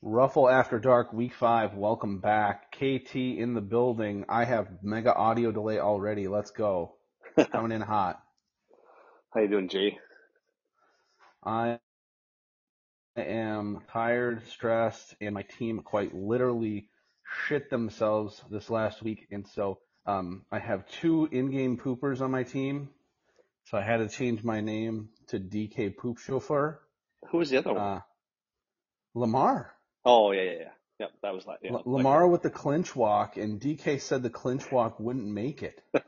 Ruffle After Dark, Week 5, welcome back. KT in the building. I have mega audio delay already. Let's go. Coming in hot. How you doing, G? I am tired, stressed, and my team quite literally shit themselves this last week. And so um, I have two in-game poopers on my team. So I had to change my name to DK Poop Chauffeur. Who was the other one? Uh, Lamar. Oh yeah, yeah, yeah. Yep, that was like yeah, L- like- Lamar with the clinch walk, and DK said the clinch walk wouldn't make it.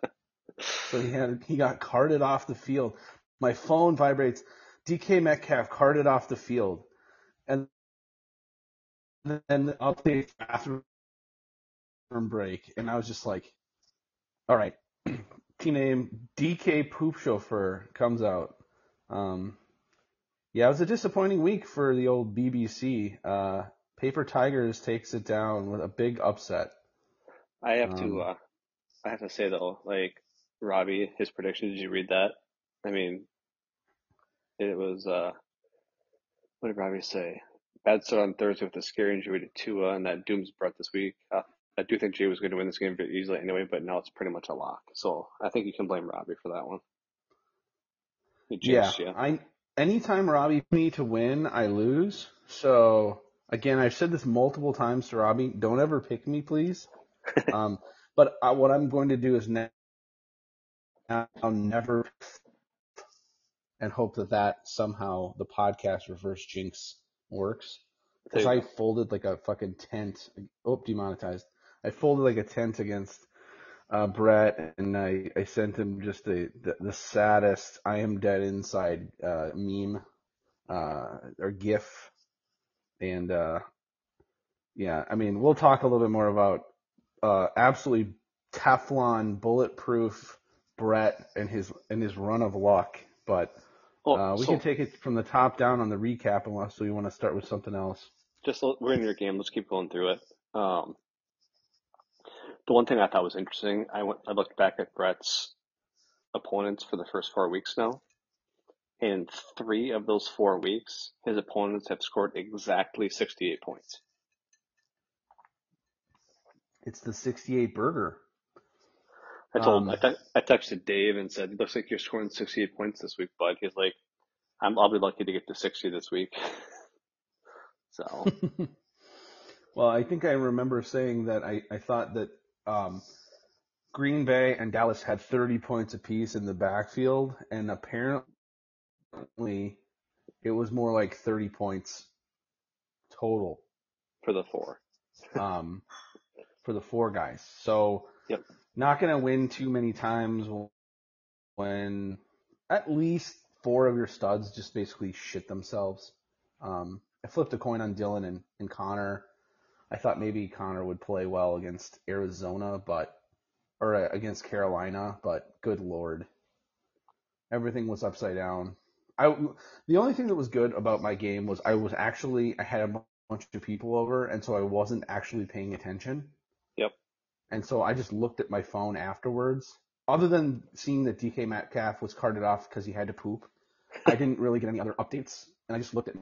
so he had he got carted off the field. My phone vibrates. DK Metcalf carted off the field, and then the update bathroom break, and I was just like, "All right, team name DK Poop Chauffeur comes out." Um, yeah, it was a disappointing week for the old BBC. Uh, Paper Tigers takes it down with a big upset. I have Um, to. Uh, I have to say though, like Robbie, his prediction. Did you read that? I mean, it was. uh What did Robbie say? Bad start on Thursday with a scary injury to Tua, and that dooms Brett this week. Uh, I do think Jay was going to win this game very easily anyway, but now it's pretty much a lock. So I think you can blame Robbie for that one. Yeah, you. I anytime Robbie me to win, I lose. So again, I've said this multiple times to Robbie. Don't ever pick me, please. um, but uh, what I'm going to do is now, now never and hope that that somehow the podcast reverse jinx works. Because I folded like a fucking tent. Oh, demonetized. I folded like a tent against uh, Brett, and I, I sent him just the, the, the saddest "I am dead inside" uh, meme uh, or GIF, and uh, yeah, I mean we'll talk a little bit more about uh, absolutely Teflon bulletproof Brett and his and his run of luck, but uh, we so can take it from the top down on the recap unless we want to start with something else. just we're in your game. Let's keep going through it. Um, the one thing I thought was interesting, I went, I looked back at Brett's opponents for the first four weeks now. In three of those four weeks, his opponents have scored exactly 68 points. It's the 68 burger. I told, Um, I, te- I texted Dave and said, looks like you're scoring 68 points this week, bud. He's like, I'm, I'll be lucky to get to 60 this week. so, well, I think I remember saying that I, I thought that um, Green Bay and Dallas had 30 points apiece in the backfield, and apparently it was more like 30 points total for the four. um, for the four guys. So Yep. not going to win too many times when at least four of your studs just basically shit themselves. Um, I flipped a coin on Dylan and, and Connor. I thought maybe Connor would play well against Arizona, but or uh, against Carolina, but good lord, everything was upside down. I the only thing that was good about my game was I was actually I had a bunch of people over, and so I wasn't actually paying attention. Yep. And so I just looked at my phone afterwards. Other than seeing that DK Metcalf was carted off because he had to poop, I didn't really get any other updates. And I just looked at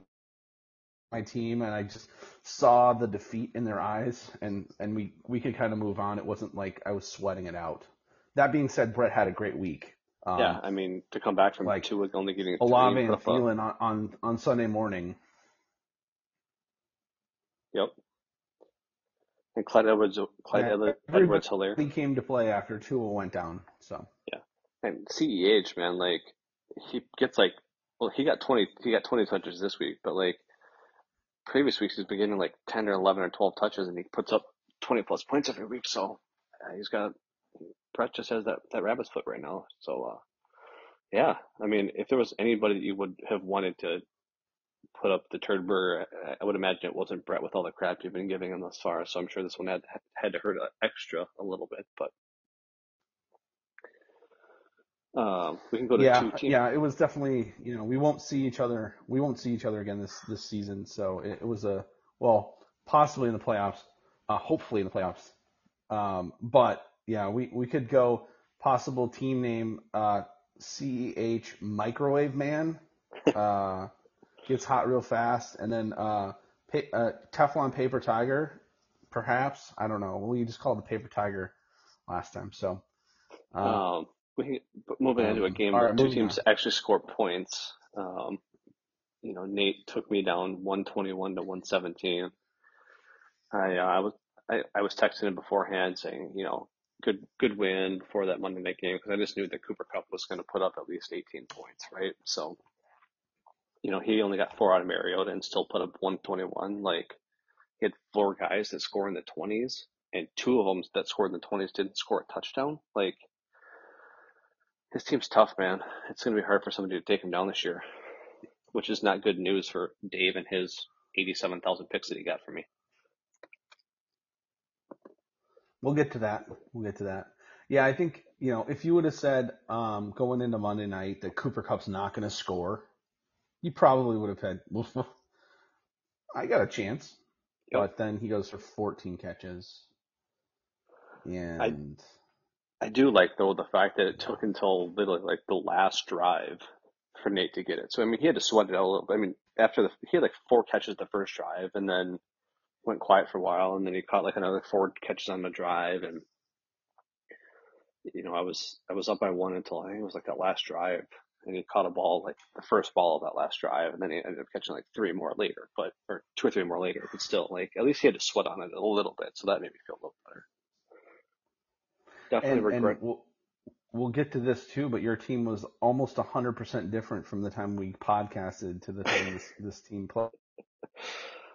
my team and I just saw the defeat in their eyes, and and we we could kind of move on. It wasn't like I was sweating it out. That being said, Brett had a great week. Um, yeah, I mean, to come back from like, two with only getting a Olave and Thielen on, on on Sunday morning. Yep. And Clyde Edwards, Clyde Yeah, Edwards Helaire. He came to play after Tua went down. So yeah, And CEH, man, like he gets like, well, he got twenty, he got twenty touches this week, but like previous weeks he's been getting like ten or eleven or twelve touches, and he puts up twenty plus points every week. So uh, he's got Brett just has that that rabbit's foot right now. So uh, yeah, I mean, if there was anybody that you would have wanted to put up the turd burger, I- I would imagine it wasn't Brett with all the crap you've been giving him thus far. So I'm sure this one had had to hurt uh, extra a little bit, but. Um, we can go to yeah, two teams. yeah, it was definitely you know we won't see each other we won't see each other again this this season. So it, it was a well possibly in the playoffs, uh, hopefully in the playoffs. Um, but yeah, we we could go possible team name uh, CEH Microwave Man uh, gets hot real fast, and then uh, Pa- uh, Teflon Paper Tiger, perhaps. I don't know. We just called the Paper Tiger last time. So, uh, Um, we, moving into a um, game where right, two teams on. actually score points. Um, you know, Nate took me down 121 to 117. I, uh, I was, I, I was texting him beforehand saying, you know, good, good win for that Monday night game because I just knew that Cooper Kupp was going to put up at least 18 points, right? So, you know, he only got four out of Mariota and still put up 121. Like, he had four guys that score in the 20s, and two of them that scored in the 20s didn't score a touchdown. Like, his team's tough, man. It's going to be hard for somebody to take him down this year, which is not good news for Dave and his 87,000 picks that he got from me. We'll get to that. We'll get to that. Yeah, I think, you know, if you would have said um, going into Monday night that Cooper Kupp's not going to score, you probably would have had, well, I got a chance. Yep. But then he goes for 14 catches. And I do like, though, the fact that it took until literally like the last drive for Nate to get it. So, I mean, he had to sweat it out a little bit. I mean, after the, he had like four catches the first drive and then went quiet for a while and then he caught like another four catches on the drive and you know, I was I was up by one until I think it was like that last drive and he caught a ball like the first ball of that last drive and then he ended up catching like three more later, but or two or three more later, but still like at least he had to sweat on it a little bit, so that made me feel a little better. Definitely and, regret and we'll, we'll get to this too, but your team was almost 100% different from the time we podcasted to the time this, this team played.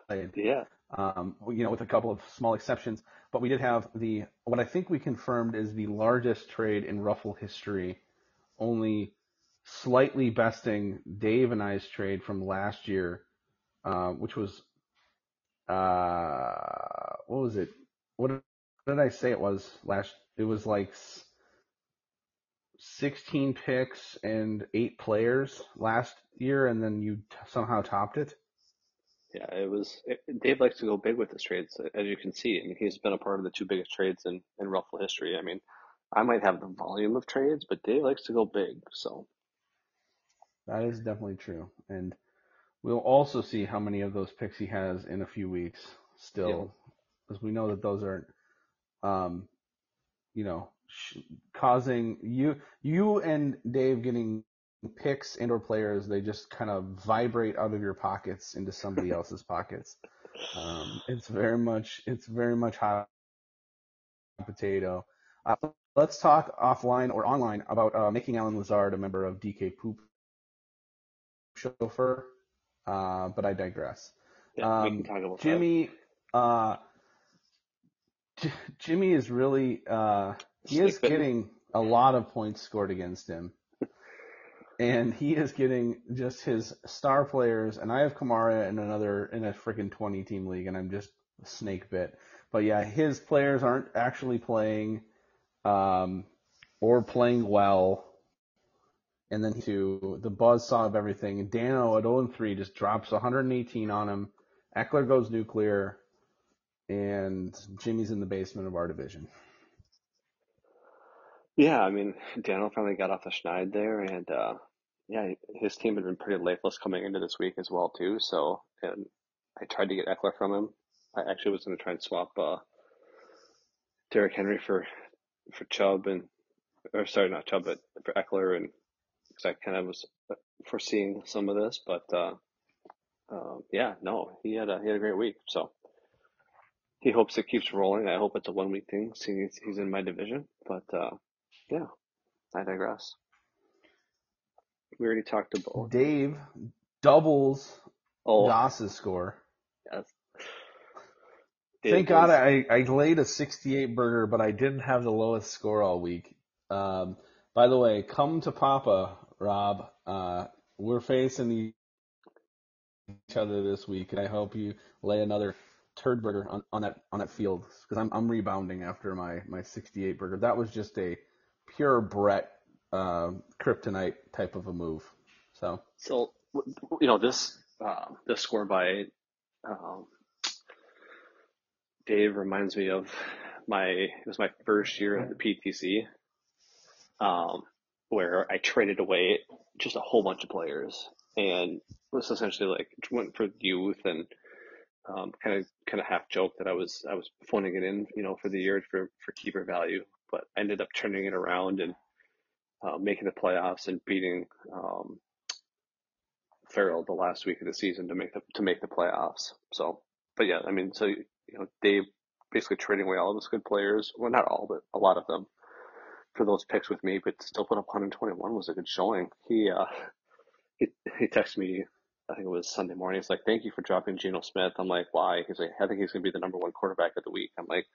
yeah. Um, you know, with a couple of small exceptions, but we did have the what I think we confirmed is the largest trade in Ruffle history, only slightly besting Dave and I's trade from last year, uh, which was uh, what was it? What did I say it was last? It was like 16 picks and eight players last year, and then you t- somehow topped it. Yeah, it was. It, Dave likes to go big with his trades, as you can see. I mean, he's been a part of the two biggest trades in in Ruffle history. I mean, I might have the volume of trades, but Dave likes to go big. So That is definitely true. And we'll also see how many of those picks he has in a few weeks still, because we know that those aren't, um, you know, sh- causing you, you and Dave getting picks and or players, they just kind of vibrate out of your pockets into somebody else's pockets. Um, it's very much, it's very much hot potato. Uh, let's talk offline or online about uh, making Allen Lazard a member of DK Poop chauffeur, uh, but I digress. yeah, we Um, can talk about Jimmy, uh, J- Jimmy is really, uh, he is bitten. getting a lot of points scored against him. And he is getting just his star players, and I have Kamara in another, in a freaking 20 team league, and I'm just snake bit. But yeah, his players aren't actually playing, um, or playing well. And then to the buzz saw of everything. Dano at 0 and 3 just drops 118 on him. Ekeler goes nuclear, and Jimmy's in the basement of our division. Yeah, I mean, Daniel finally got off the schneid there, and uh, yeah, his team had been pretty lifeless coming into this week as well too. So, and I tried to get Ekeler from him. I actually was going to try and swap uh, Derrick Henry for for Chubb and or sorry, not Chubb, but for Ekeler, and because I kind of was foreseeing some of this, but uh, uh, yeah, no, he had a he had a great week. So he hopes it keeps rolling. I hope it's a one week thing, seeing he's, he's in my division. But uh, yeah, I digress. We already talked about. Dave doubles Oh, Goss's score. yes. Thank It God I, I laid a 68 burger, but I didn't have the lowest score all week. Um, by the way, come to Papa, Rob. Uh, we're facing each other this week, and I hope you lay another turd burger on, on that on that field because I'm I'm rebounding after my my 68 burger. That was just a pure Brett uh, kryptonite type of a move. So So you know this uh, this score by um, Dave reminds me of my it was my first year at the PTC, um, where I traded away just a whole bunch of players and was essentially like went for youth and um, kind of kind of half joke that I was I was phoning it in, you know, for the year for for keeper value, but I ended up turning it around and uh, making the playoffs and beating um, Farrell the last week of the season to make the to make the playoffs. So, but yeah, I mean, so you know, Dave basically trading away all of his good players. Well, not all, but a lot of them for those picks with me, but still put up 121 was a good showing. He uh, he he texted me. I think it was Sunday morning. He's like, "Thank you for dropping Geno Smith." I'm like, "Why?" He's like, "I think he's going to be the number one quarterback of the week." I'm like,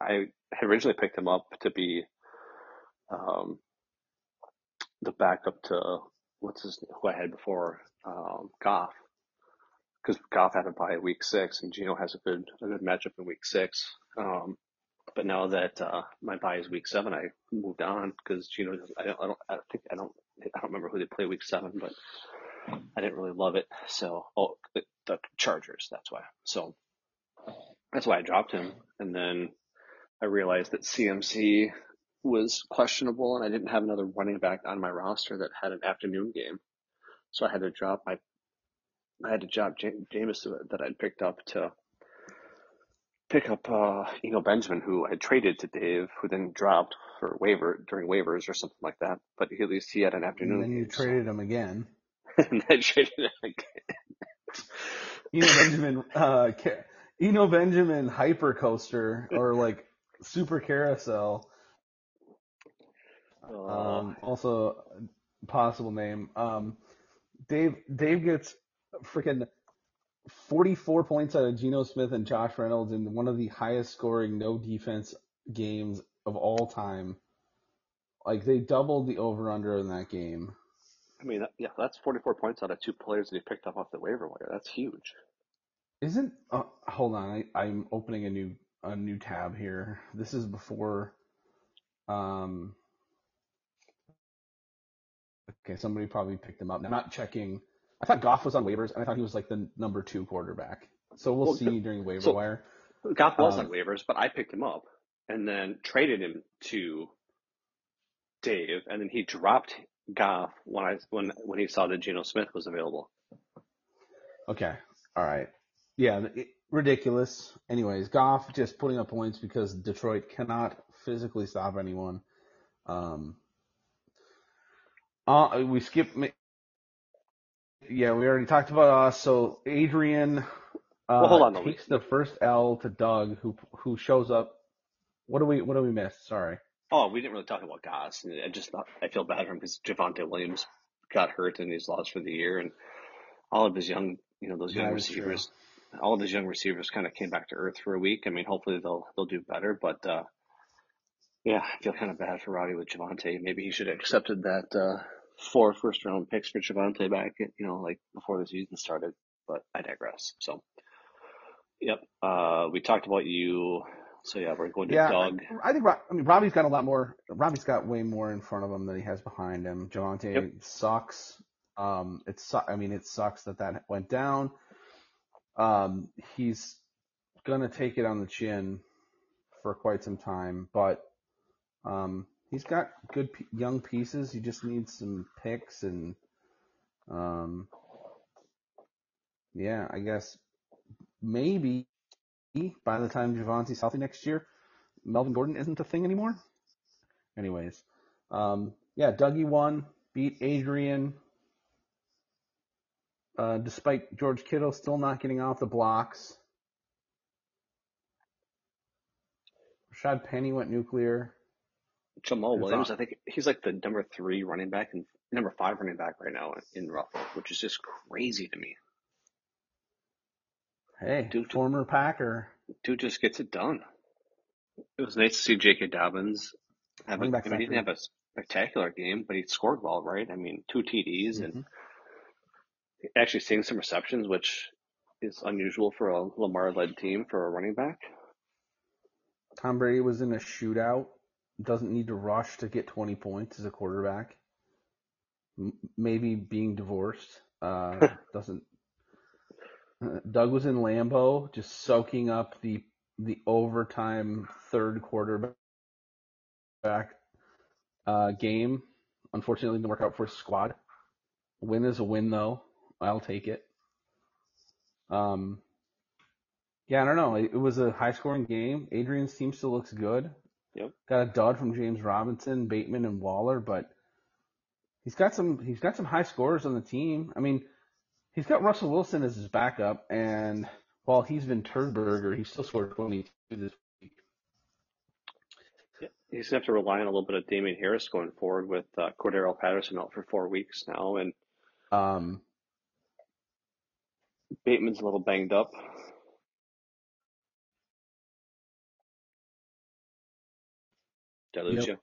I had originally picked him up to be um, the backup to what's his who I had before um, Goff because Goff had to buy week six and Geno has a good a good matchup in week six. Um, but now that uh, my buy is week seven, I moved on because Geno. I don't. I don't. I think I don't. I don't remember who they play week seven, but I didn't really love it. So, oh, the, the Chargers. That's why. So that's why I dropped him, and then I realized that CMC was questionable, and I didn't have another running back on my roster that had an afternoon game, so I had to drop my. I had to drop Jameis that I'd picked up to pick up uh, Eno Benjamin, who I traded to Dave, who then dropped for waiver during waivers or something like that. But at least he had an afternoon. And then you game, traded so. him again. and I traded him again. Eno Benjamin, uh, Eno Benjamin hyper coaster or like super carousel. Uh, um, also possible name. Um, Dave Dave gets freaking 44 points out of Geno Smith and Josh Reynolds in one of the highest scoring no defense games of all time. Like they doubled the over under in that game. I mean, yeah, that's 44 points out of two players that he picked up off the waiver wire. That's huge. Isn't uh, hold on, I, I'm opening a new a new tab here. This is before um Okay, somebody probably picked him up. I'm not checking I thought Goff was on waivers, and I thought he was like the number two quarterback. So we'll, well see during waiver so wire. Goff was um, on waivers, but I picked him up and then traded him to Dave, and then he dropped Goff when I when when he saw that Geno Smith was available. Okay, all right, yeah, it, ridiculous. Anyways, Goff just putting up points because Detroit cannot physically stop anyone. Um, uh, we skip yeah, we already talked about us. So Adrian uh, well, hold on, takes the first L to Doug, who who shows up. What do we what do we miss? Sorry. Oh, we didn't really talk about Goss. I just thought I feel bad for him because Javonte Williams got hurt and he's lost for the year, and all of his young, you know, those young that receivers, all of his young receivers kind of came back to earth for a week. I mean, hopefully they'll they'll do better, but uh, yeah, I feel kind of bad for Robbie with Javonte. Maybe he should have accepted that uh, four first round picks for Javonte back, you know, like before the season started. But I digress. So, yep. Uh, we talked about you. So yeah, we're going to yeah, Doug. I, I think I mean Robbie's got a lot more. Robbie's got way more in front of him than he has behind him. Javonte yep. sucks. Um, it's I mean it sucks that that went down. Um, he's gonna take it on the chin for quite some time, but um, he's got good young pieces. He just needs some picks and, um, yeah, I guess maybe by the time Javonte's healthy next year, Melvin Gordon isn't a thing anymore. Anyways, um, yeah, Dougie won, beat Adrian. Uh, despite George Kittle still not getting off the blocks. Rashaad Penny went nuclear. Jamaal Williams, I think he's like the number three running back and number five running back right now in Ruffle, which is just crazy to me. Hey, dude, former Packer. Dude just gets it done. It was nice to see J.K. Dobbins have a, I mean, he didn't have a spectacular game, but he scored well, right? I mean, two TDs mm-hmm. and actually seeing some receptions, which is unusual for a Lamar-led team for a running back. Tom Brady was in a shootout doesn't need to rush to get 20 points as a quarterback. M- maybe being divorced uh, doesn't. Doug was in Lambeau, just soaking up the the overtime third quarterback uh, game. Unfortunately, didn't work out for his squad. win is a win, though. I'll take it. Um, Yeah, I don't know. It, it was a high scoring game. Adrian's team still looks good. Yep. Got a dud from James Robinson, Bateman, and Waller, but he's got some he's got some high scorers on the team. I mean, he's got Russell Wilson as his backup, and while he's been Turnberger, he still scored 22 this week. Yeah. He's gonna have to rely on a little bit of Damien Harris going forward with uh, Cordarrelle Patterson out for four weeks now, and Um, Bateman's a little banged up. Did Yep.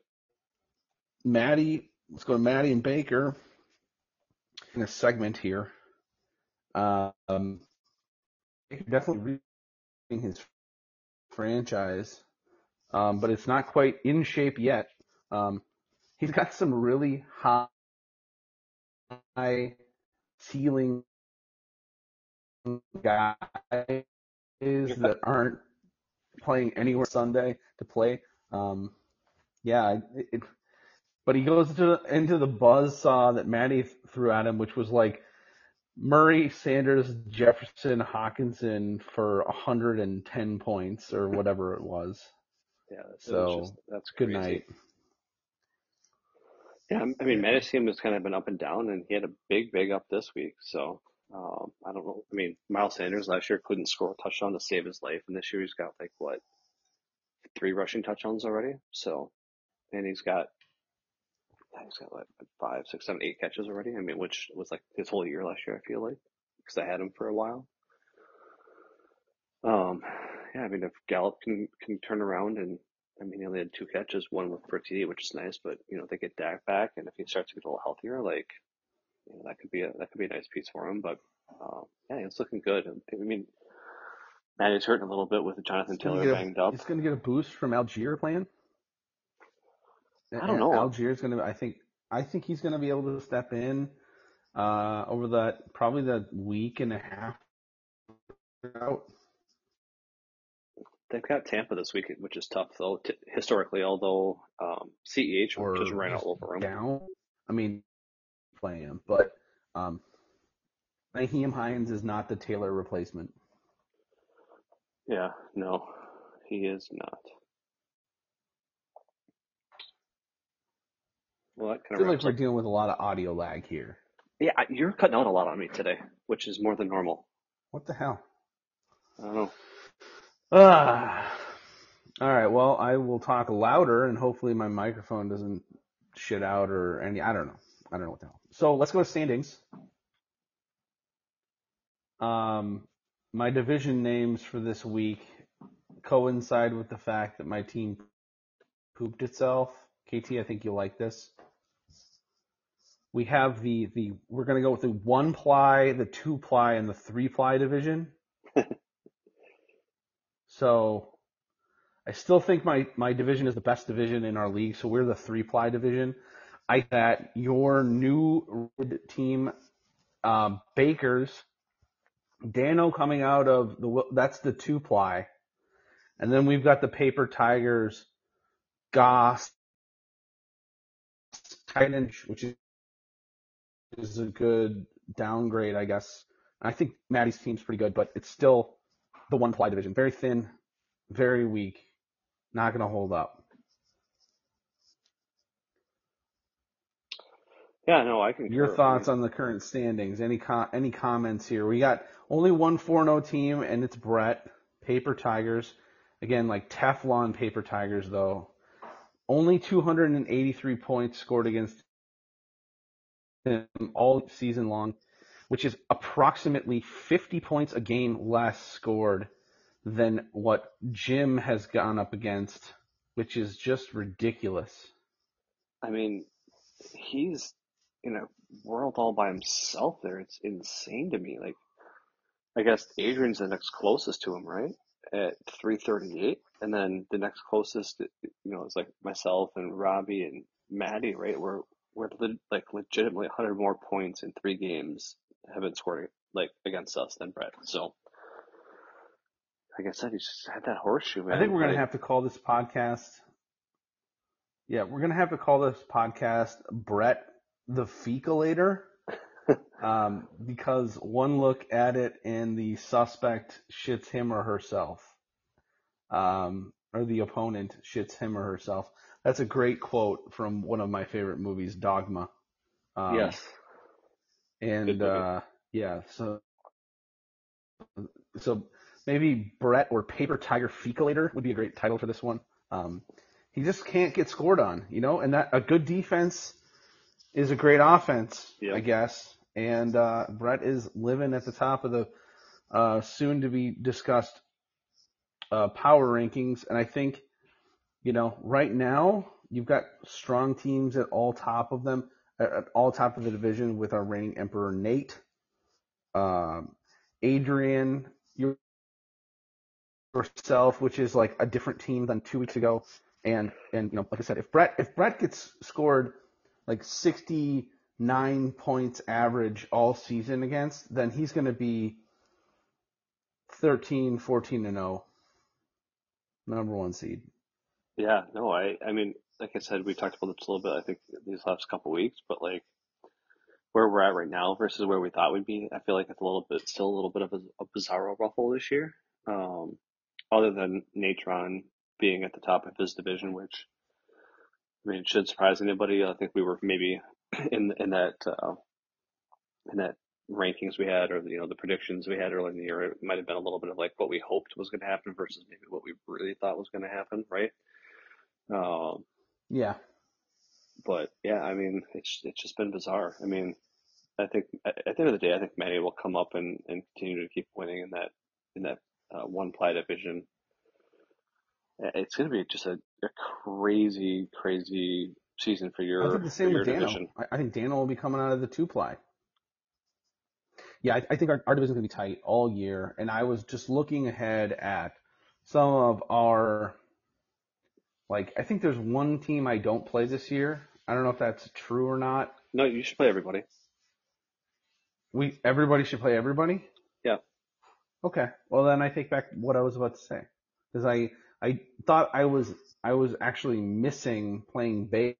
Maddie, let's go to Maddie and Baker in a segment here. Um, definitely reading his franchise, um, but it's not quite in shape yet. Um, he's got some really high ceiling guys that aren't playing anywhere Sunday to play. Um, yeah, it, it, but he goes into into the buzz saw that Maddie threw at him, which was like Murray, Sanders, Jefferson, Hockenson for 110 points or whatever it was. Yeah, So, just that's Good crazy. night. Yeah, I mean, team has kind of been up and down, and he had a big, big up this week. So um, I don't know. I mean, Miles Sanders last year couldn't score a touchdown to save his life, and this year he's got like what three rushing touchdowns already. So, and he's got he's got like five, six, seven, eight catches already. I mean, which was like his whole year last year. I feel like because I had him for a while. Um, yeah, I mean, if Gallup can can turn around and I mean, he only had two catches, one with for TD, which is nice. But you know, they get Dak back, and if he starts to get a little healthier, like you know, that could be a that could be a nice piece for him. But um, yeah, it's looking good. I mean, Matty's hurting a little bit with the Jonathan Taylor a- banged up. He's going to get a boost from Allgeier playing. I don't know. Allgeier's going to. I think. I think he's going to be able to step in uh, over that probably the week and a half out. They've got Tampa this week, which is tough though. T- historically, although um, CEH or just ran just all over him. down. I mean, play him, but um, Nyheim Hines is not the Taylor replacement. Yeah, no, he is not. Well, that I feel of like we're dealing with a lot of audio lag here. Yeah, you're cutting out a lot on me today, which is more than normal. What the hell? I don't know. Ah. All right. Well, I will talk louder, and hopefully my microphone doesn't shit out or any. I don't know. I don't know what the hell. So let's go to standings. Um, my division names for this week coincide with the fact that my team pooped itself. KT, I think you'll like this. We have the the we're gonna go with the one ply, the two ply, and the three ply division. so I still think my, my division is the best division in our league, so we're the three ply division. I that your new team, um, Bakers, Dano coming out of the that's the two ply, and then we've got the Paper Tigers, Goss, Titan, which is is a good downgrade, I guess. I think Maddie's team's pretty good, but it's still the one ply division, very thin, very weak, not going to hold up. Yeah, no, I can. Your thoughts on the current standings? Any com- any comments here? We got only one 4-0 team, and it's Brett. Paper Tigers. Again, like Teflon Paper Tigers, though. Only 283 points scored against him all season long, which is approximately 50 points a game less scored than what Jim has gone up against, which is just ridiculous. I mean, he's in a world all by himself there. It's insane to me. Like, I guess Adrian's the next closest to him, right? At 338. And then the next closest, you know, it's like myself and Robbie and Maddie, right? We're, we're like legitimately 100 more points in three games have been scored like against us than Brett. So, like I said, he's just had that horseshoe, man. I think we're to have to call this podcast. Yeah, we're going to have to call this podcast Brett the Fecalator um, because one look at it and the suspect shits him or herself, um, or the opponent shits him or herself. That's a great quote from one of my favorite movies, Dogma. Um, yes. And uh, yeah, so so maybe Brett or Paper Tiger Fecalator would be a great title for this one. Um, he just can't get scored on, you know, and that a good defense is a great offense, Yeah. I guess. And uh, Brett is living at the top of the uh, soon to be discussed uh, power rankings, and I think, you know, right now you've got strong teams at all top of them, at all top of the division with our reigning emperor Nate, um, Adrian, yourself, which is like a different team than two weeks ago, and and you know, like I said, if Brett if Brett gets scored like 69 points average all season against, then he's going to be 13, 14 and 0, number one seed. Yeah, no, I, I mean, like I said, we talked about this a little bit, I think, these last couple weeks, but like where we're at right now versus where we thought we'd be, I feel like it's a little bit, still a little bit of a, a bizarro ruffle this year. Um, other than Natron being at the top of his division, which, I mean, it should surprise anybody. I think we were maybe in, in that, uh, in that rankings we had or, you know, the predictions we had early in the year, it might have been a little bit of like what we hoped was going to happen versus maybe what we really thought was going to happen, right? Um, Yeah. but yeah, I mean, it's it's just been bizarre. I mean, I think at the end of the day, I think Manny will come up and, and continue to keep winning in that in that uh, one ply division. It's going to be just a, a crazy, crazy season for your. I think the same with Dano. division. I, think Dano will be coming out of the two ply. Yeah, I, I think our, our division's gonna be tight all year, and I was just looking ahead at some of our like I think there's one team I don't play this year. I don't know if that's true or not. No, you should play everybody. We everybody should play everybody. Yeah. Okay. Well, then I take back what I was about to say because I I thought I was I was actually missing playing Baker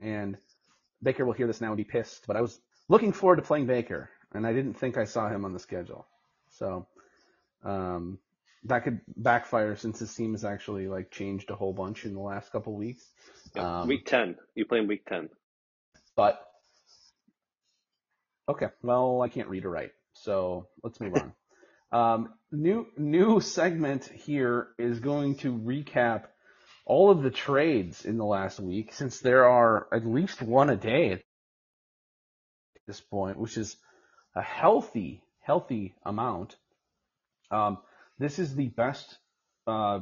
and Baker will hear this now and be pissed, but I was looking forward to playing Baker and I didn't think I saw him on the schedule. So um, that could backfire since his team has actually like changed a whole bunch in the last couple weeks. Yeah. Um, week ten, you play in week ten. But okay, well, I can't read or write, so let's move on. Um, new new segment here is going to recap all of the trades in the last week, since there are at least one a day at this point, which is a healthy healthy amount. Um, this is the best uh,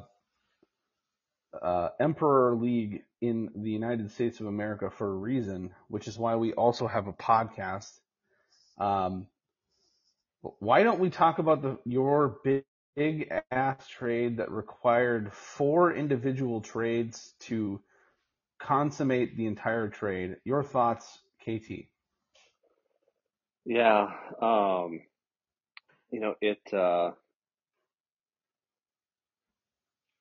uh, Emperor League in the United States of America for a reason, which is why we also have a podcast. Um, why don't we talk about the your big, big ass trade that required four individual trades to consummate the entire trade? Your thoughts, KT? Yeah. Um, you know, it uh,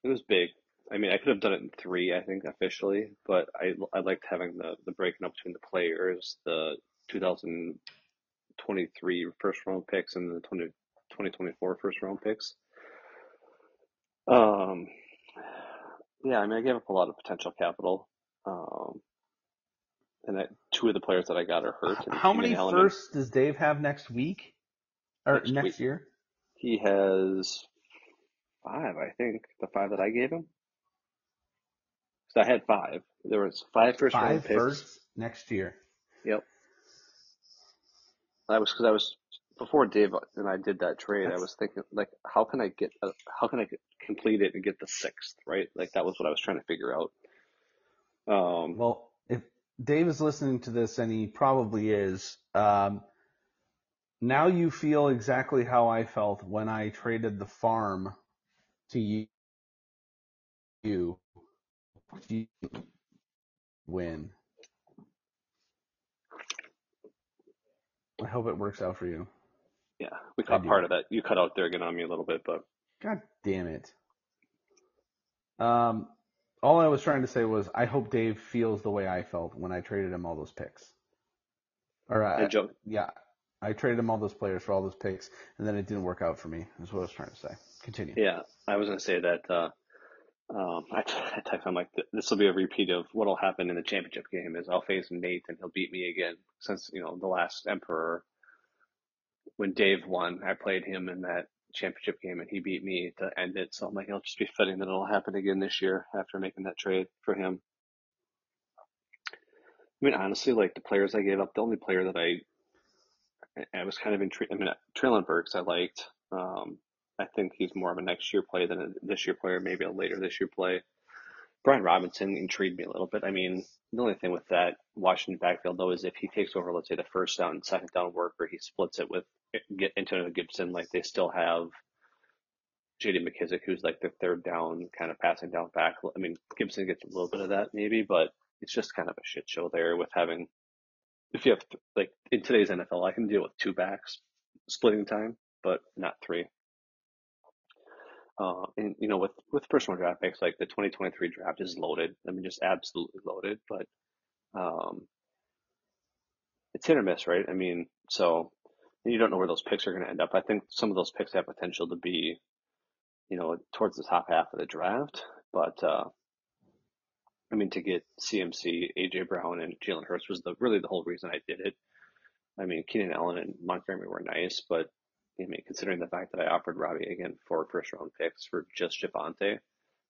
it was big. I mean, I could have done it in three, I think, officially, but I I liked having the the breaking up between the players, the 2023 first round picks and the 20, 2024 first round picks. Um, yeah, I mean, I gave up a lot of potential capital. Um, and that two of the players that I got are hurt. How many firsts does Dave have next week or Next next, week. year? He has five, I think. The five that I gave him. So I had five. There was five first round picks. firsts next year. Yep. I was because I was before Dave and I did that trade. I was thinking like, how can I get a, how can I get, complete it and get the sixth right? Like that was what I was trying to figure out. Um, Well, if Dave is listening to this, and he probably is, um, now you feel exactly how I felt when I traded the farm to you. You You win. I hope it works out for you. yeah, we caught part of that. You cut out there again on me a little bit, but God damn it. Um, all I was trying to say was I hope Dave feels the way I felt when I traded him all those picks. All right. Joe, Yeah, I traded him all those players for all those picks, and then it didn't work out for me. Is what I was trying to say. Continue. yeah, I was gonna say that. Uh, um, I, t- I texted him like this will be a repeat of what'll happen in the championship game. Is I'll face Nate and he'll beat me again. Since you know the last Emperor, when Dave won, I played him in that championship game and he beat me to end it. So I'm like, it'll just be fitting that it'll happen again this year after making that trade for him. I mean, honestly, like the players I gave up, the only player that I I was kind of intrigued. I mean, Treylon Burks I liked. Um, I think he's more of a next year play than a this year player, maybe a later this year play. Brian Robinson intrigued me a little bit. I mean, the only thing with that Washington backfield though is if he takes over, let's say the first down, and second down work, or he splits it with get Antonio Gibson, like they still have J.D. McKissic, who's like the third down kind of passing down back. I mean, Gibson gets a little bit of that maybe, but it's just kind of a shit show there with having. If you have like in today's NFL, I can deal with two backs splitting time, but not three. Uh, and you know, with with personal draft picks, like the 2023 draft is loaded. I mean, just absolutely loaded. But um, it's hit or miss, right? I mean, so you don't know where those picks are going to end up. I think some of those picks have potential to be, you know, towards the top half of the draft. But uh, I mean, to get CMC, AJ Brown, and Jalen Hurts was the really the whole reason I did it. I mean, Keenan Allen and Montgomery were nice, but I mean, considering the fact that I offered Robbie again four first round picks for just Javonte,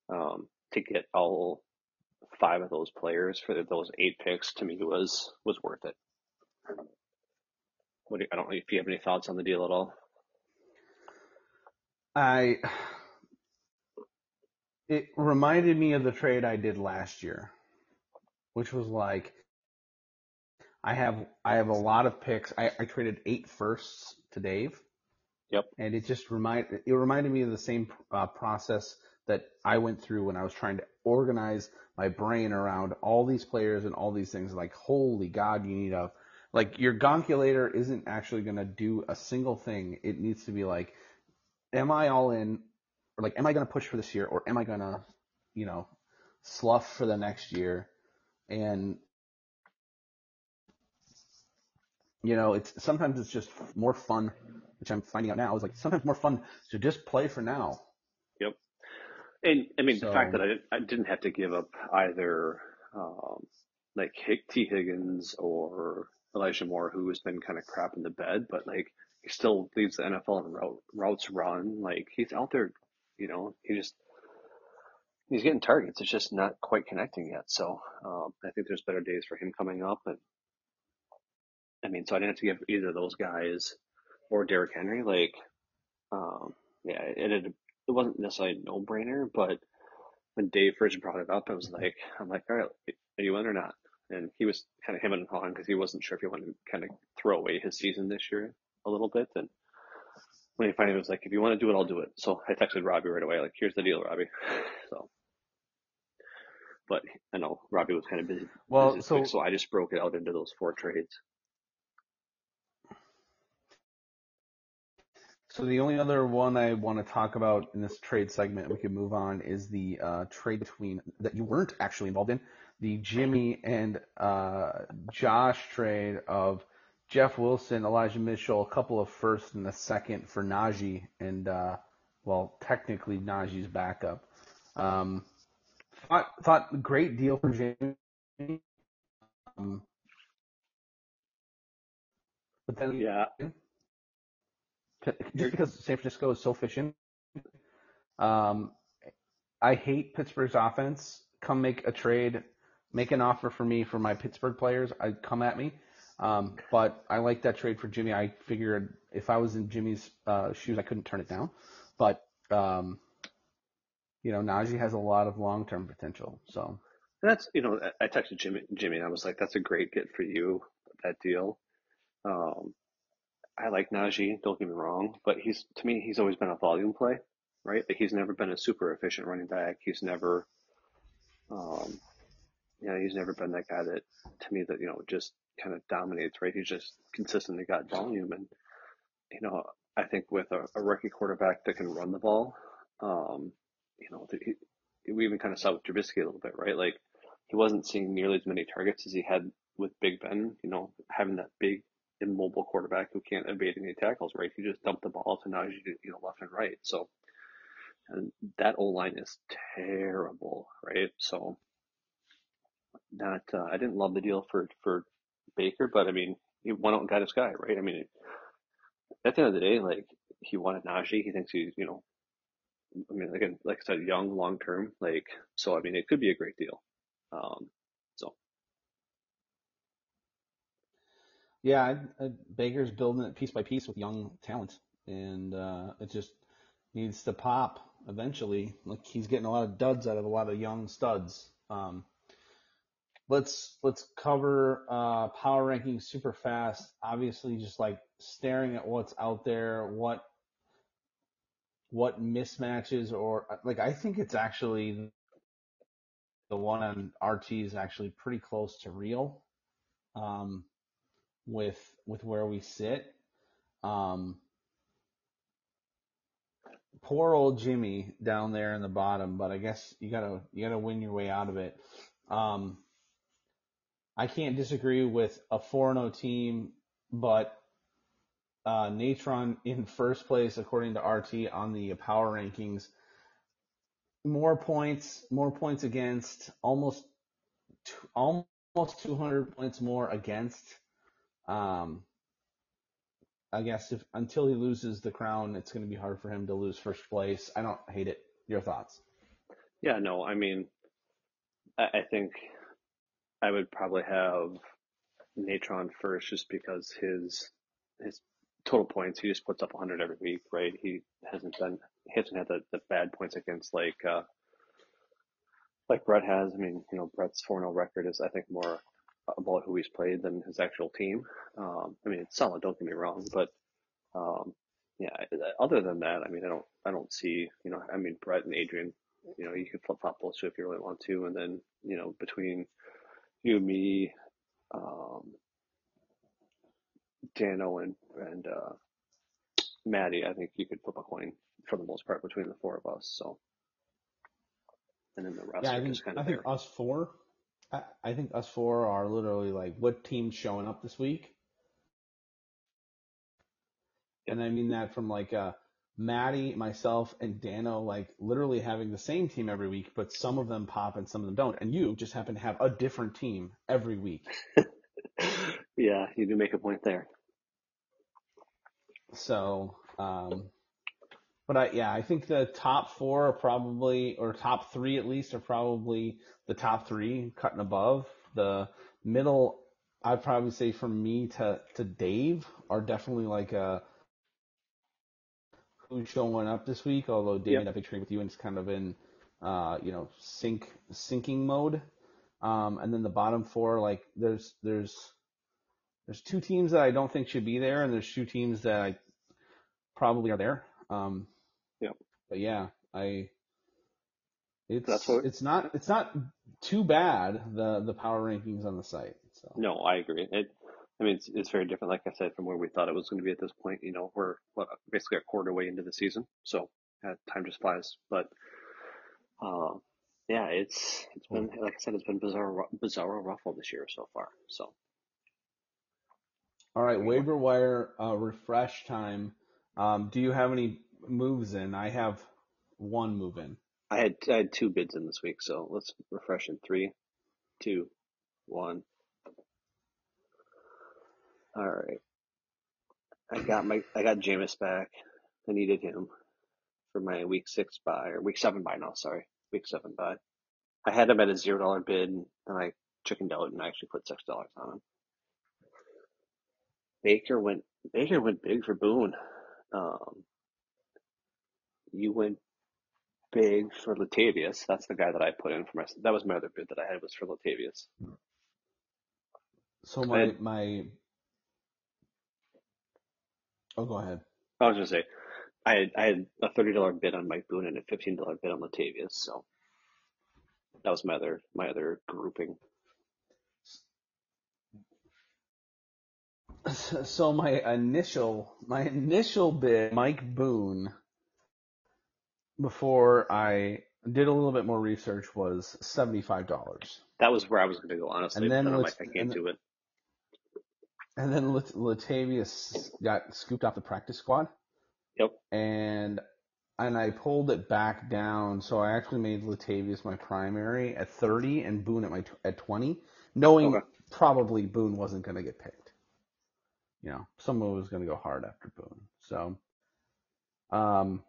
um, to get all five of those players for those eight picks to me was was worth it. What do you, I don't know if you have any thoughts on the deal at all. I it reminded me of the trade I did last year, which was like I have I have a lot of picks. I, I traded eight firsts to Dave. Yep. And it just remind it reminded me of the same uh, process that I went through when I was trying to organize my brain around all these players and all these things. Like, holy God, you need a like your gonculator isn't actually going to do a single thing. It needs to be like, am I all in, or like, am I going to push for this year, or am I going to, you know, slough for the next year? And you know, it's sometimes it's just more fun, which I'm finding out now is like sometimes more fun to just play for now. Yep. And I mean, So- the fact that I didn't, I didn't have to give up either, um, like T. Higgins or Elijah Moore, who has been kind of crap in the bed, but like he still leads the NFL in route, routes run. Like he's out there, you know, he just, he's getting targets. It's just not quite connecting yet. So, um, I think there's better days for him coming up. And I mean, so I didn't have to give either of those guys or Derrick Henry. Like, um, yeah, it, it, it wasn't necessarily a no brainer, but when Dave first brought it up, I was like, I'm like, all right, are you in or not? And he was kind of him and hawing because he wasn't sure if he wanted to kind of throw away his season this year a little bit. And when he finally was like, if you want to do it, I'll do it. So I texted Robbie right away, like, here's the deal, Robbie. So, but I know Robbie was kind of busy. Well, so week, so I just broke it out into those four trades. So the only other one I want to talk about in this trade segment, we can move on, is the uh, trade between that you weren't actually involved in, the Jimmy and uh, Josh trade of Jeff Wilson, Elijah Mitchell, a couple of first and a second for Najee, and uh, well, technically Najee's backup. Um, thought thought great deal for Jimmy. Um, but then Yeah. Just because San Francisco is so efficient. Um, I hate Pittsburgh's offense. Come make a trade, make an offer for me for my Pittsburgh players. I come at me. Um, but I like that trade for Jimmy. I figured if I was in Jimmy's uh, shoes, I couldn't turn it down. But um, you know, Najee has a lot of long term potential. So And that's you know I texted Jimmy Jimmy and I was like that's a great get for you that deal. Um, I like Najee, don't get me wrong, but he's to me he's always been a volume play, right? Like he's never been a super efficient running back. He's never, um, you know, he's never been that guy that to me that you know just kind of dominates, right? He's just consistently got volume, and you know I think with a, a rookie quarterback that can run the ball, um, you know, he, we even kind of saw with Trubisky a little bit, right? Like he wasn't seeing nearly as many targets as he had with Big Ben, you know, having that big immobile quarterback who can't evade any tackles, right? He just dumped the ball to Najee, you know, left and right. So, and that O line is terrible, right? So, that uh, I didn't love the deal for for Baker, but I mean, he went out and got his guy, right? I mean, at the end of the day, like he wanted Najee. He thinks he's, you know, I mean, again, like I said, young, long term. Like, so I mean, it could be a great deal. Um, so Yeah, I, I, Baker's building it piece by piece with young talent, and uh, it just needs to pop eventually. Like he's getting a lot of duds out of a lot of young studs. Um, let's let's cover uh, power rankings super fast. Obviously, just like staring at what's out there, what what mismatches or like I think it's actually the one on RT is actually pretty close to real. Um, with with where we sit. Um, poor old Jimmy down there in the bottom, but I guess you gotta you gotta win your way out of it. Um, I can't disagree with a 4-0 team, but uh, Natron in first place according to RT on the power rankings. More points, more points against, almost almost 200 points more against. Um, I guess if until he loses the crown, it's going to be hard for him to lose first place. I don't hate it. Your thoughts? Yeah, no, I mean, I, I think I would probably have Natron first, just because his his total points he just puts up 100 every week, right? He hasn't done he hasn't had the, the bad points against like uh like Brett has. I mean, you know, Brett's 4-0 record is I think more about who he's played than his actual team. Um, I mean, it's solid. Don't get me wrong, but um, yeah. Other than that, I mean, I don't, I don't see. You know, I mean, Brett and Adrian. You know, you can flip flop those two if you really want to, and then you know, between you, and me, um, Dano, and and uh, Maddie, I think you could flip a coin for the most part between the four of us. So, and then the rest yeah, I think, kind of I think us four I, I think us four are literally like what team's showing up this week. And I mean that from like uh, Maddie, myself, and Dano, like literally having the same team every week, but some of them pop and some of them don't. And you just happen to have a different team every week. yeah, you do make a point there. So, um, but I, yeah, I think the top four are probably, or top three at least, are probably the top three, cutting above. The middle, I'd probably say from me to, to Dave are definitely like a, who's showing up this week, although Dave yep. ended up with you and it's kind of in, uh, you know, sync, sinking mode. Um, and then the bottom four, like there's, there's, there's two teams that I don't think should be there and there's two teams that I probably are there. Um. But yeah, I it's That's what, it's not it's not too bad the the power rankings on the site. So no, I agree. It I mean it's it's very different, like I said, from where we thought it was going to be at this point. You know, we're what, basically a quarter way into the season, so uh, time just flies. But uh, yeah, it's it's been like I said, it's been bizarre bizarre ruffle this year so far. So. All right, waiver wire uh, refresh time. Um, do you have any moves in. I have one move in. I had I had two bids in this week, so let's refresh in three, two, one. All right. I got my I got Jameis back. I needed him for my week six buy or week seven buy now. Sorry, week seven buy. I had him at a zero dollar bid, and I chickened out and I actually put six dollars on him. Baker went Baker went big for Boone. Um, you went big for Latavius. That's the guy that I put in for my. That was my other bid that I had was for Latavius. So my and, my. Oh, go ahead. I was gonna say, I had I had a thirty dollar bid on Mike Boone and a fifteen dollar bid on Latavius. So that was my other my other grouping. So my initial my initial bid, Mike Boone before I did a little bit more research was seventy five dollars. That was where I was going to go, honestly. And then like, I can't and- do it. And then Lat- Latavius got scooped off the practice squad. Yep. And and I pulled it back down, so I actually made Latavius my primary at 30 and Boone at my tw- at 20, knowing Okay. probably Boone wasn't going to get picked. You know, someone was going to go hard after Boone. So, um,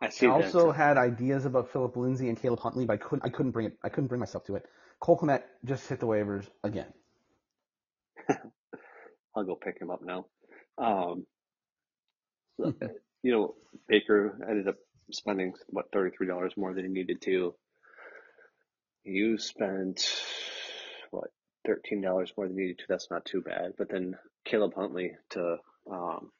I see I that. also had ideas about Phillip Lindsay and Caleb Huntley, but I couldn't. I couldn't bring it. I couldn't bring myself to it. Cole Kmet just hit the waivers again. I'll go pick him up now. Um, you know, Baker ended up spending what thirty three dollars more than he needed to. You spent what thirteen dollars more than you needed to. That's not too bad. But then Caleb Huntley to um,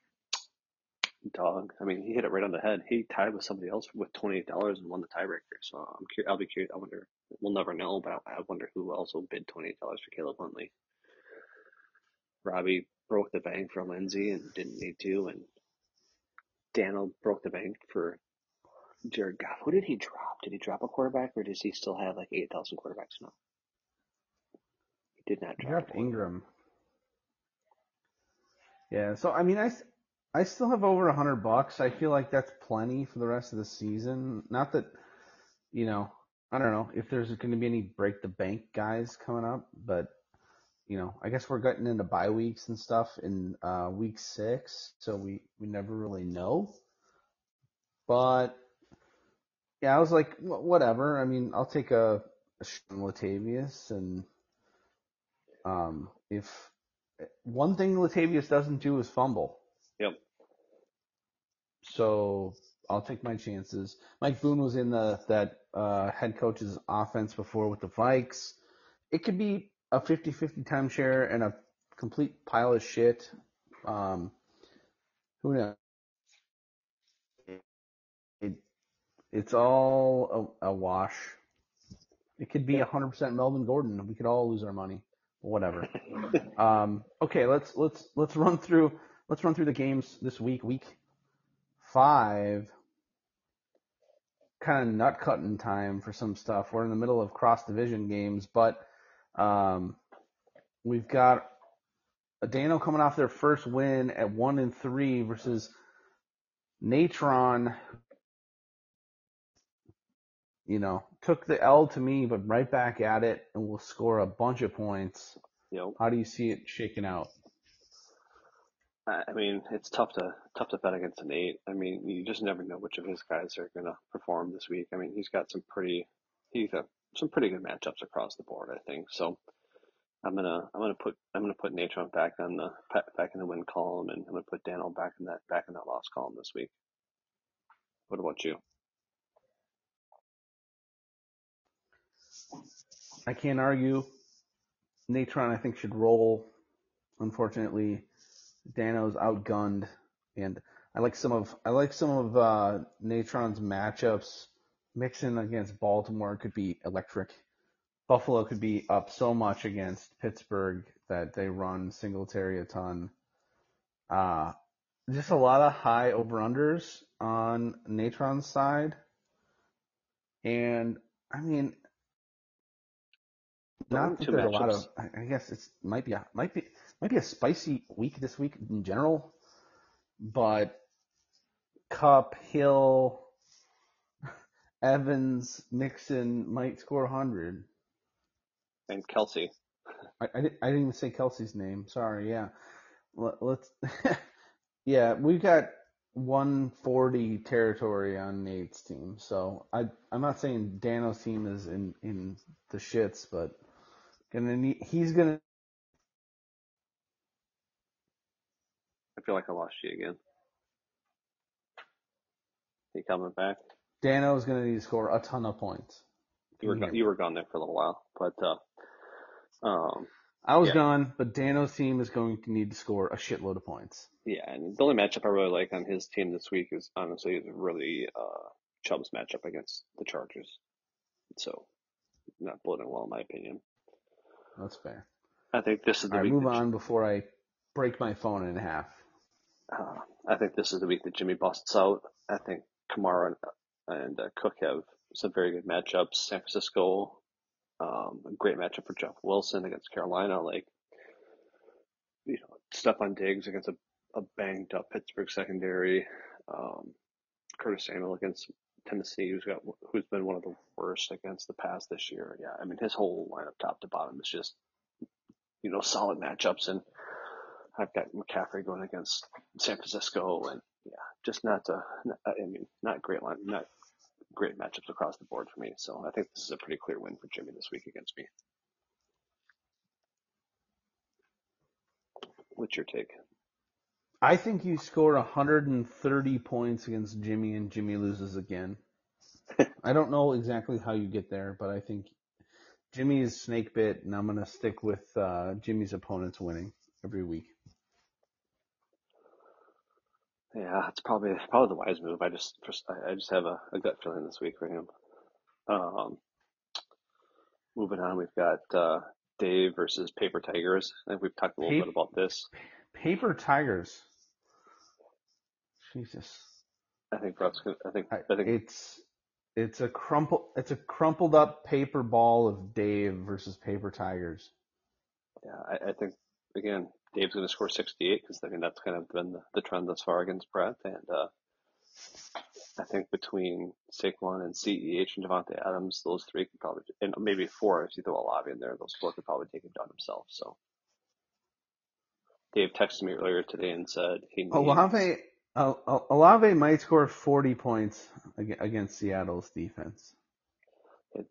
dog. I mean, he hit it right on the head. He tied with somebody else with twenty eight dollars and won the tiebreaker. So I'm curious. I'll be curious. I wonder. We'll never know, but I wonder who also bid twenty eight dollars for Caleb Huntley. Robbie broke the bank for Lindsay and didn't need to, and Daniel broke the bank for Jared Goff. Who did he drop? Did he drop a quarterback, or does he still have like eight thousand quarterbacks now? He did not He drop. dropped. Ingram. Yeah, so I mean, I, I still have over a hundred bucks. I feel like that's plenty for the rest of the season. Not that, you know, I don't know if there's going to be any break the bank guys coming up, but you know, I guess we're getting into bye weeks and stuff in uh, week six, so we we never really know. But yeah, I was like, wh- whatever. I mean, I'll take a, a on Latavius, and um, if one thing Latavius doesn't do is fumble. Yep. So I'll take my chances. Mike Boone was in the that uh, head coach's offense before with the Vikes. It could be a 50-50 timeshare and a complete pile of shit. Um, who knows? It, it's all a, a wash. It could be 100% Melvin Gordon. We could all lose our money. Whatever. Um, okay, let's let's let's run through let's run through the games this week. Week five, kind of nut cutting time for some stuff. We're in the middle of cross division games, but um, we've got Dano coming off their first win at one and three versus Natron. You know, took the L to me, but right back at it, and will score a bunch of points. Yep. How do you see it shaking out? I mean, it's tough to tough to bet against an eight. I mean, you just never know which of his guys are going to perform this week. I mean, he's got some pretty he's got some pretty good matchups across the board. I think so. I'm gonna I'm gonna put I'm gonna put Natron back on the back in the win column, and I'm gonna put Daniel back in that back in that loss column this week. What about you? I can't argue. Natron, I think, should roll. Unfortunately, Dano's outgunned, and I like some of I like some of uh, Natron's matchups. Mixon against Baltimore could be electric. Buffalo could be up so much against Pittsburgh that they run Singletary a ton. Uh, just a lot of high over unders on Natron's side, and I mean, not that there's a lot of. I I guess it's might be a might be might be a spicy week this week in general, but Kupp Hill, Evans, Mixon might score hundred. And Kelce, I, I, I didn't even say Kelce's name. Sorry. Yeah. Let, let's. yeah, we've got 140 territory on Nate's team, so I I'm not saying Dano's team is in in the shits, but gonna need he's gonna I feel like I lost you again. You coming back? Dano's gonna need to score a ton of points. You were Can you go- hear me? you were gone there for a little while, but uh, um, I was yeah. gone, but Dano's team is going to need to score a shitload of points. yeah. And the only matchup I really like on his team this week is honestly is really uh, Chubb's matchup against the Chargers. So not bloating well in my opinion. That's fair. I think this is the right, week. move on before I break my phone in half. Uh, I think this is the week that Jimmy busts out. I think Kamara and, and uh, Cook have some very good matchups. San Francisco, um, a great matchup for Jeff Wilson against Carolina. Like, you know, Stefon Diggs against a, a banged up Pittsburgh secondary. Um, Curtis Samuel against Tennessee, who's got who's been one of the worst against the pass this year. Yeah, I mean his whole lineup, top to bottom, is just you know solid matchups, and I've got McCaffrey going against San Francisco, and yeah, just not a, I mean not great line, not great matchups across the board for me. So I think this is a pretty clear win for Jimmy this week against me. What's your take? I think you score 130 points against Jimmy and Jimmy loses again. I don't know exactly how you get there, but I think Jimmy is snake bit, and I'm going to stick with uh, Jimmy's opponents winning every week. Yeah, it's probably probably the wise move. I just I just have a, a gut feeling this week for him. Um, moving on, we've got uh, Dave versus Paper Tigers. I think we've talked a little bit about this. Paper Tigers. Jesus. I think Brett's I think I, I think it's it's a crumple it's a crumpled up paper ball of Dave versus Paper Tigers. Yeah, I, I think again Dave's going to score 68 because I mean that's kind of been the, the trend thus far against Brett, and uh, I think between Saquon and CEH and Davante Adams, those three could probably and maybe four if you throw Olave in there, those four could probably take him down himself. So Dave texted me earlier today and said he needs, Olave Olave might score 40 points against Seattle's defense.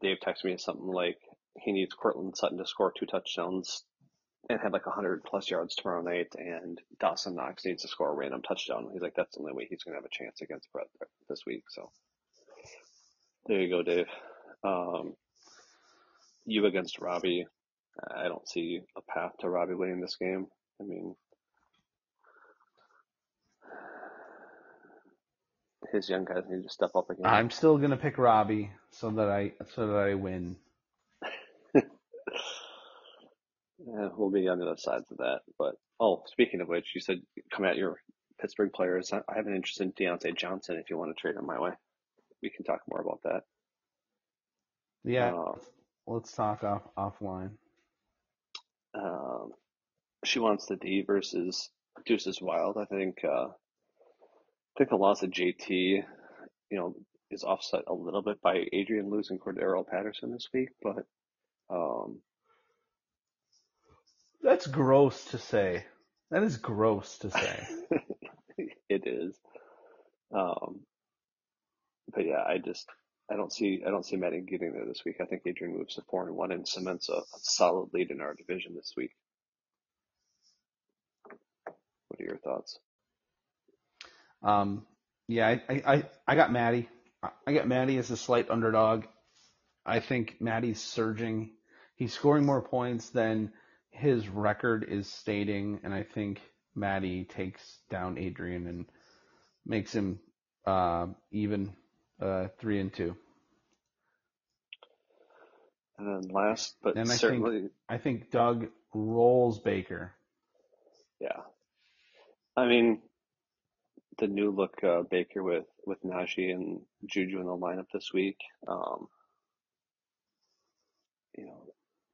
Dave texted me something like he needs Courtland Sutton to score two touchdowns and had like 100 plus yards tomorrow night, and Dawson Knox needs to score a random touchdown. He's like, that's the only way he's going to have a chance against Brett this week. So there you go, Dave. Um, you against Robbie. I don't see a path to Robbie winning this game. I mean, his young guys need to step up again. I'm still gonna pick Robbie so that I so that I win. yeah, we'll be on the other sides of that. But oh, speaking of which, you said come at your Pittsburgh players. I have an interest in Diontae Johnson. If you want to trade him my way, we can talk more about that. Yeah, uh, let's talk off offline. Um, she wants the D versus Deuces Wild. I think uh, I think the loss of JT, you know, is offset a little bit by Adrian losing Cordarrelle Patterson this week, but um, that's gross to say. That is gross to say. it is. Um, but yeah, I just I don't see I don't see Maddie getting there this week. I think Adrian moves to four and one and cements a, a solid lead in our division this week. What are your thoughts? Um, yeah, I, I, I got Maddie. I got Maddie as a slight underdog. I think Maddie's surging. He's scoring more points than his record is stating, and I think Maddie takes down Adrian and makes him uh, even uh, three and two. And then last, but and I certainly, think, I think Doug rolls Baker. Yeah, I mean, the new look uh, Baker with with Najee and Juju in the lineup this week. Um, you know,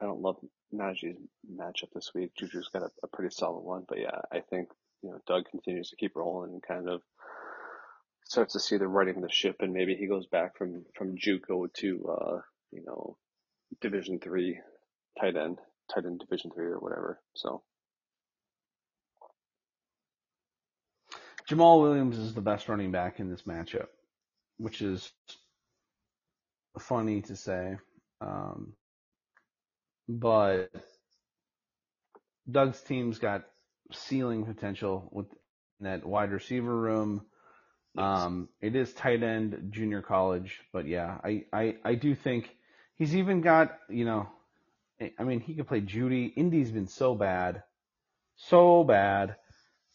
I don't love Najee's matchup this week. Juju's got a, a, pretty solid one, but yeah, I think you know Doug continues to keep rolling and kind of starts to see the writing of the ship, and maybe he goes back from from JUCO to uh, you know Division three tight end, tight end Division three or whatever. So Jamaal Williams is the best running back in this matchup, which is funny to say. Um, but Doug's team's got ceiling potential with that wide receiver room. Um, it is tight end junior college, but yeah, I, I, I do think he's even got, you know, I mean, he could play Jeudy. Indy's been so bad, so bad.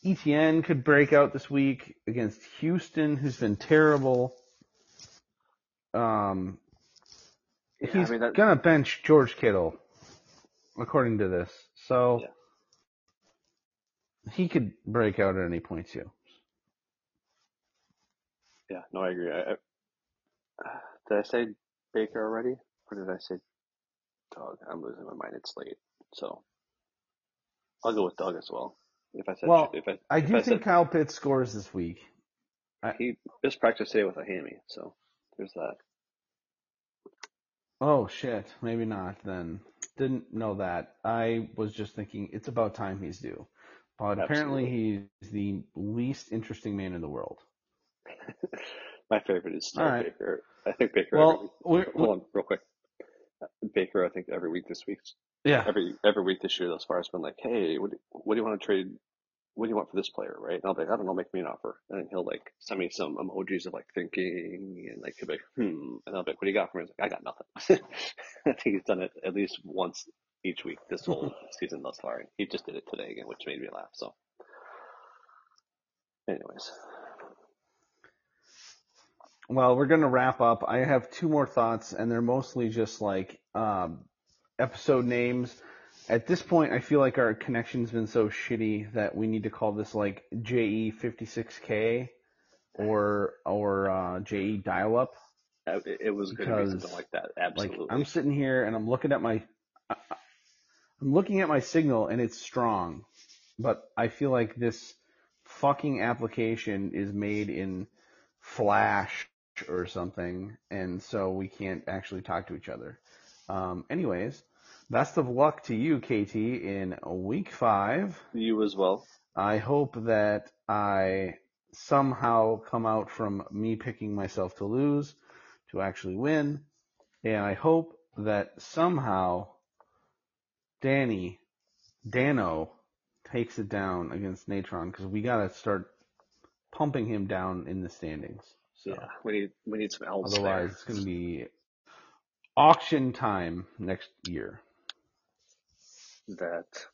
ETN could break out this week against Houston, who's been terrible. Um, yeah, he's I mean, that... gonna bench George Kittle, according to this. So he could break out at any point too. Yeah, no, I agree. I, I, did I say Baker already, or did I say Doug? I'm losing my mind. It's late, so I'll go with Doug as well. If I said, Well, if I, I if do I think said Kyle Pitts scores this week. He missed practice today with a hammy, so there's that. Oh shit, maybe not then. Didn't know that. I was just thinking it's about time he's due. But apparently he's the least interesting man in the world. My favorite is All right. Baker. I think Baker. every Well, we're, Hold on, real quick. Baker, I think every week this week, yeah, every every week this year thus far has been like, hey, what do, what do you want to trade? What do you want for this player, right? And I'll be like, I don't know, make me an offer. And he'll like send me some emojis of like thinking and like he'll be like, hmm. And I'll be like, what do you got for me? He's like, I got nothing. I think he's done it at least once each week this whole season thus far. And he just did it today again, which made me laugh. So, anyways, Well, we're going to wrap up. I have two more thoughts, and they're mostly just like um, episode names. At this point, I feel like our connection's been so shitty that we need to call this like JE56K or or uh, JE dial up. It, it was going to be something like that. Like Absolutely. I'm sitting here and I'm looking at my I- I'm looking at my signal and it's strong, but I feel like this fucking application is made in Flash or something, and so we can't actually talk to each other. Um, anyways, best of luck to you, KT, in week five. you as well. I hope that I somehow come out from me picking myself to lose to actually win. And I hope that somehow Danny, Dano, takes it down against Natron because we got to start pumping him down in the standings. So Yeah, we need we need some elves otherwise, there. it's going to be auction time next year. That